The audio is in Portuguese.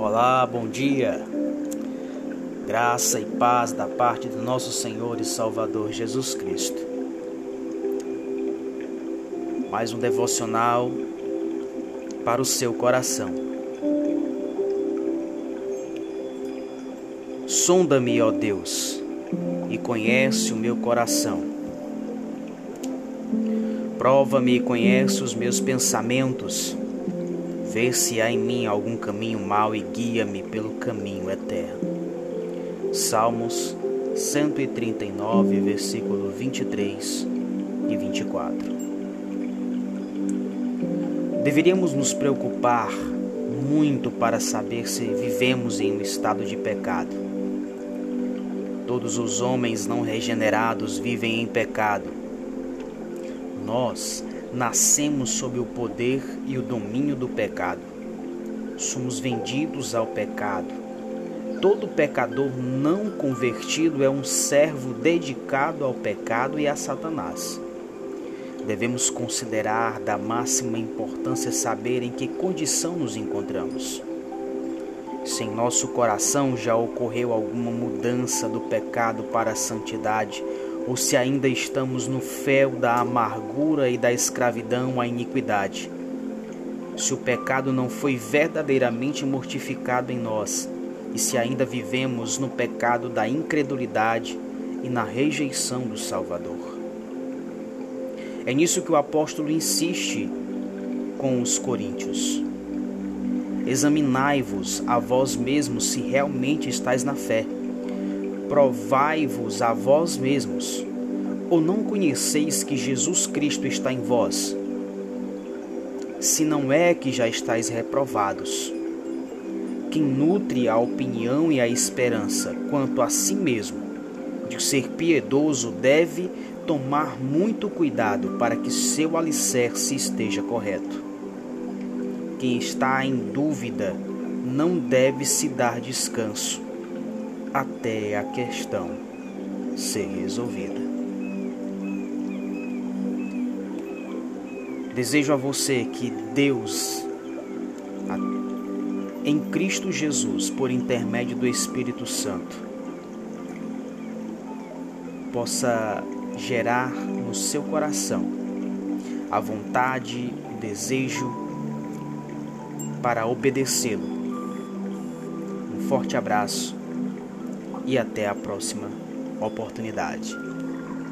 Olá, bom dia. Graça e paz da parte do nosso Senhor e Salvador Jesus Cristo. Mais um devocional para o seu coração. Sonda-me, ó Deus, e conhece o meu coração. Prova-me e conhece os meus pensamentos Vê se há em mim algum caminho mau e guia-me pelo caminho eterno. Salmos 139, versículo 23 e 24. Deveríamos nos preocupar muito para saber se vivemos em um estado de pecado. Todos os homens não regenerados vivem em pecado. Nós nascemos sob o poder e o domínio do pecado. Somos vendidos ao pecado. Todo pecador não convertido é um servo dedicado ao pecado e a Satanás. Devemos considerar da máxima importância saber em que condição nos encontramos. Se em nosso coração já ocorreu alguma mudança do pecado para a santidade, ou se ainda estamos no fel da amargura e da escravidão à iniquidade. Se o pecado não foi verdadeiramente mortificado em nós, e se ainda vivemos no pecado da incredulidade e na rejeição do Salvador. É nisso que o apóstolo insiste com os coríntios. Examinai-vos a vós mesmos se realmente estáis na fé Provai-vos a vós mesmos, ou não conheceis que Jesus Cristo está em vós? Se não é que já estáis reprovados. Quem nutre a opinião e a esperança quanto a si mesmo de ser piedoso deve tomar muito cuidado para que seu alicerce esteja correto. Quem está em dúvida não deve se dar descanso até a questão ser resolvida. Desejo a você que Deus, em Cristo Jesus, por intermédio do Espírito Santo, possa gerar no seu coração a vontade, o desejo para obedecê-lo. Um forte abraço e até a próxima oportunidade.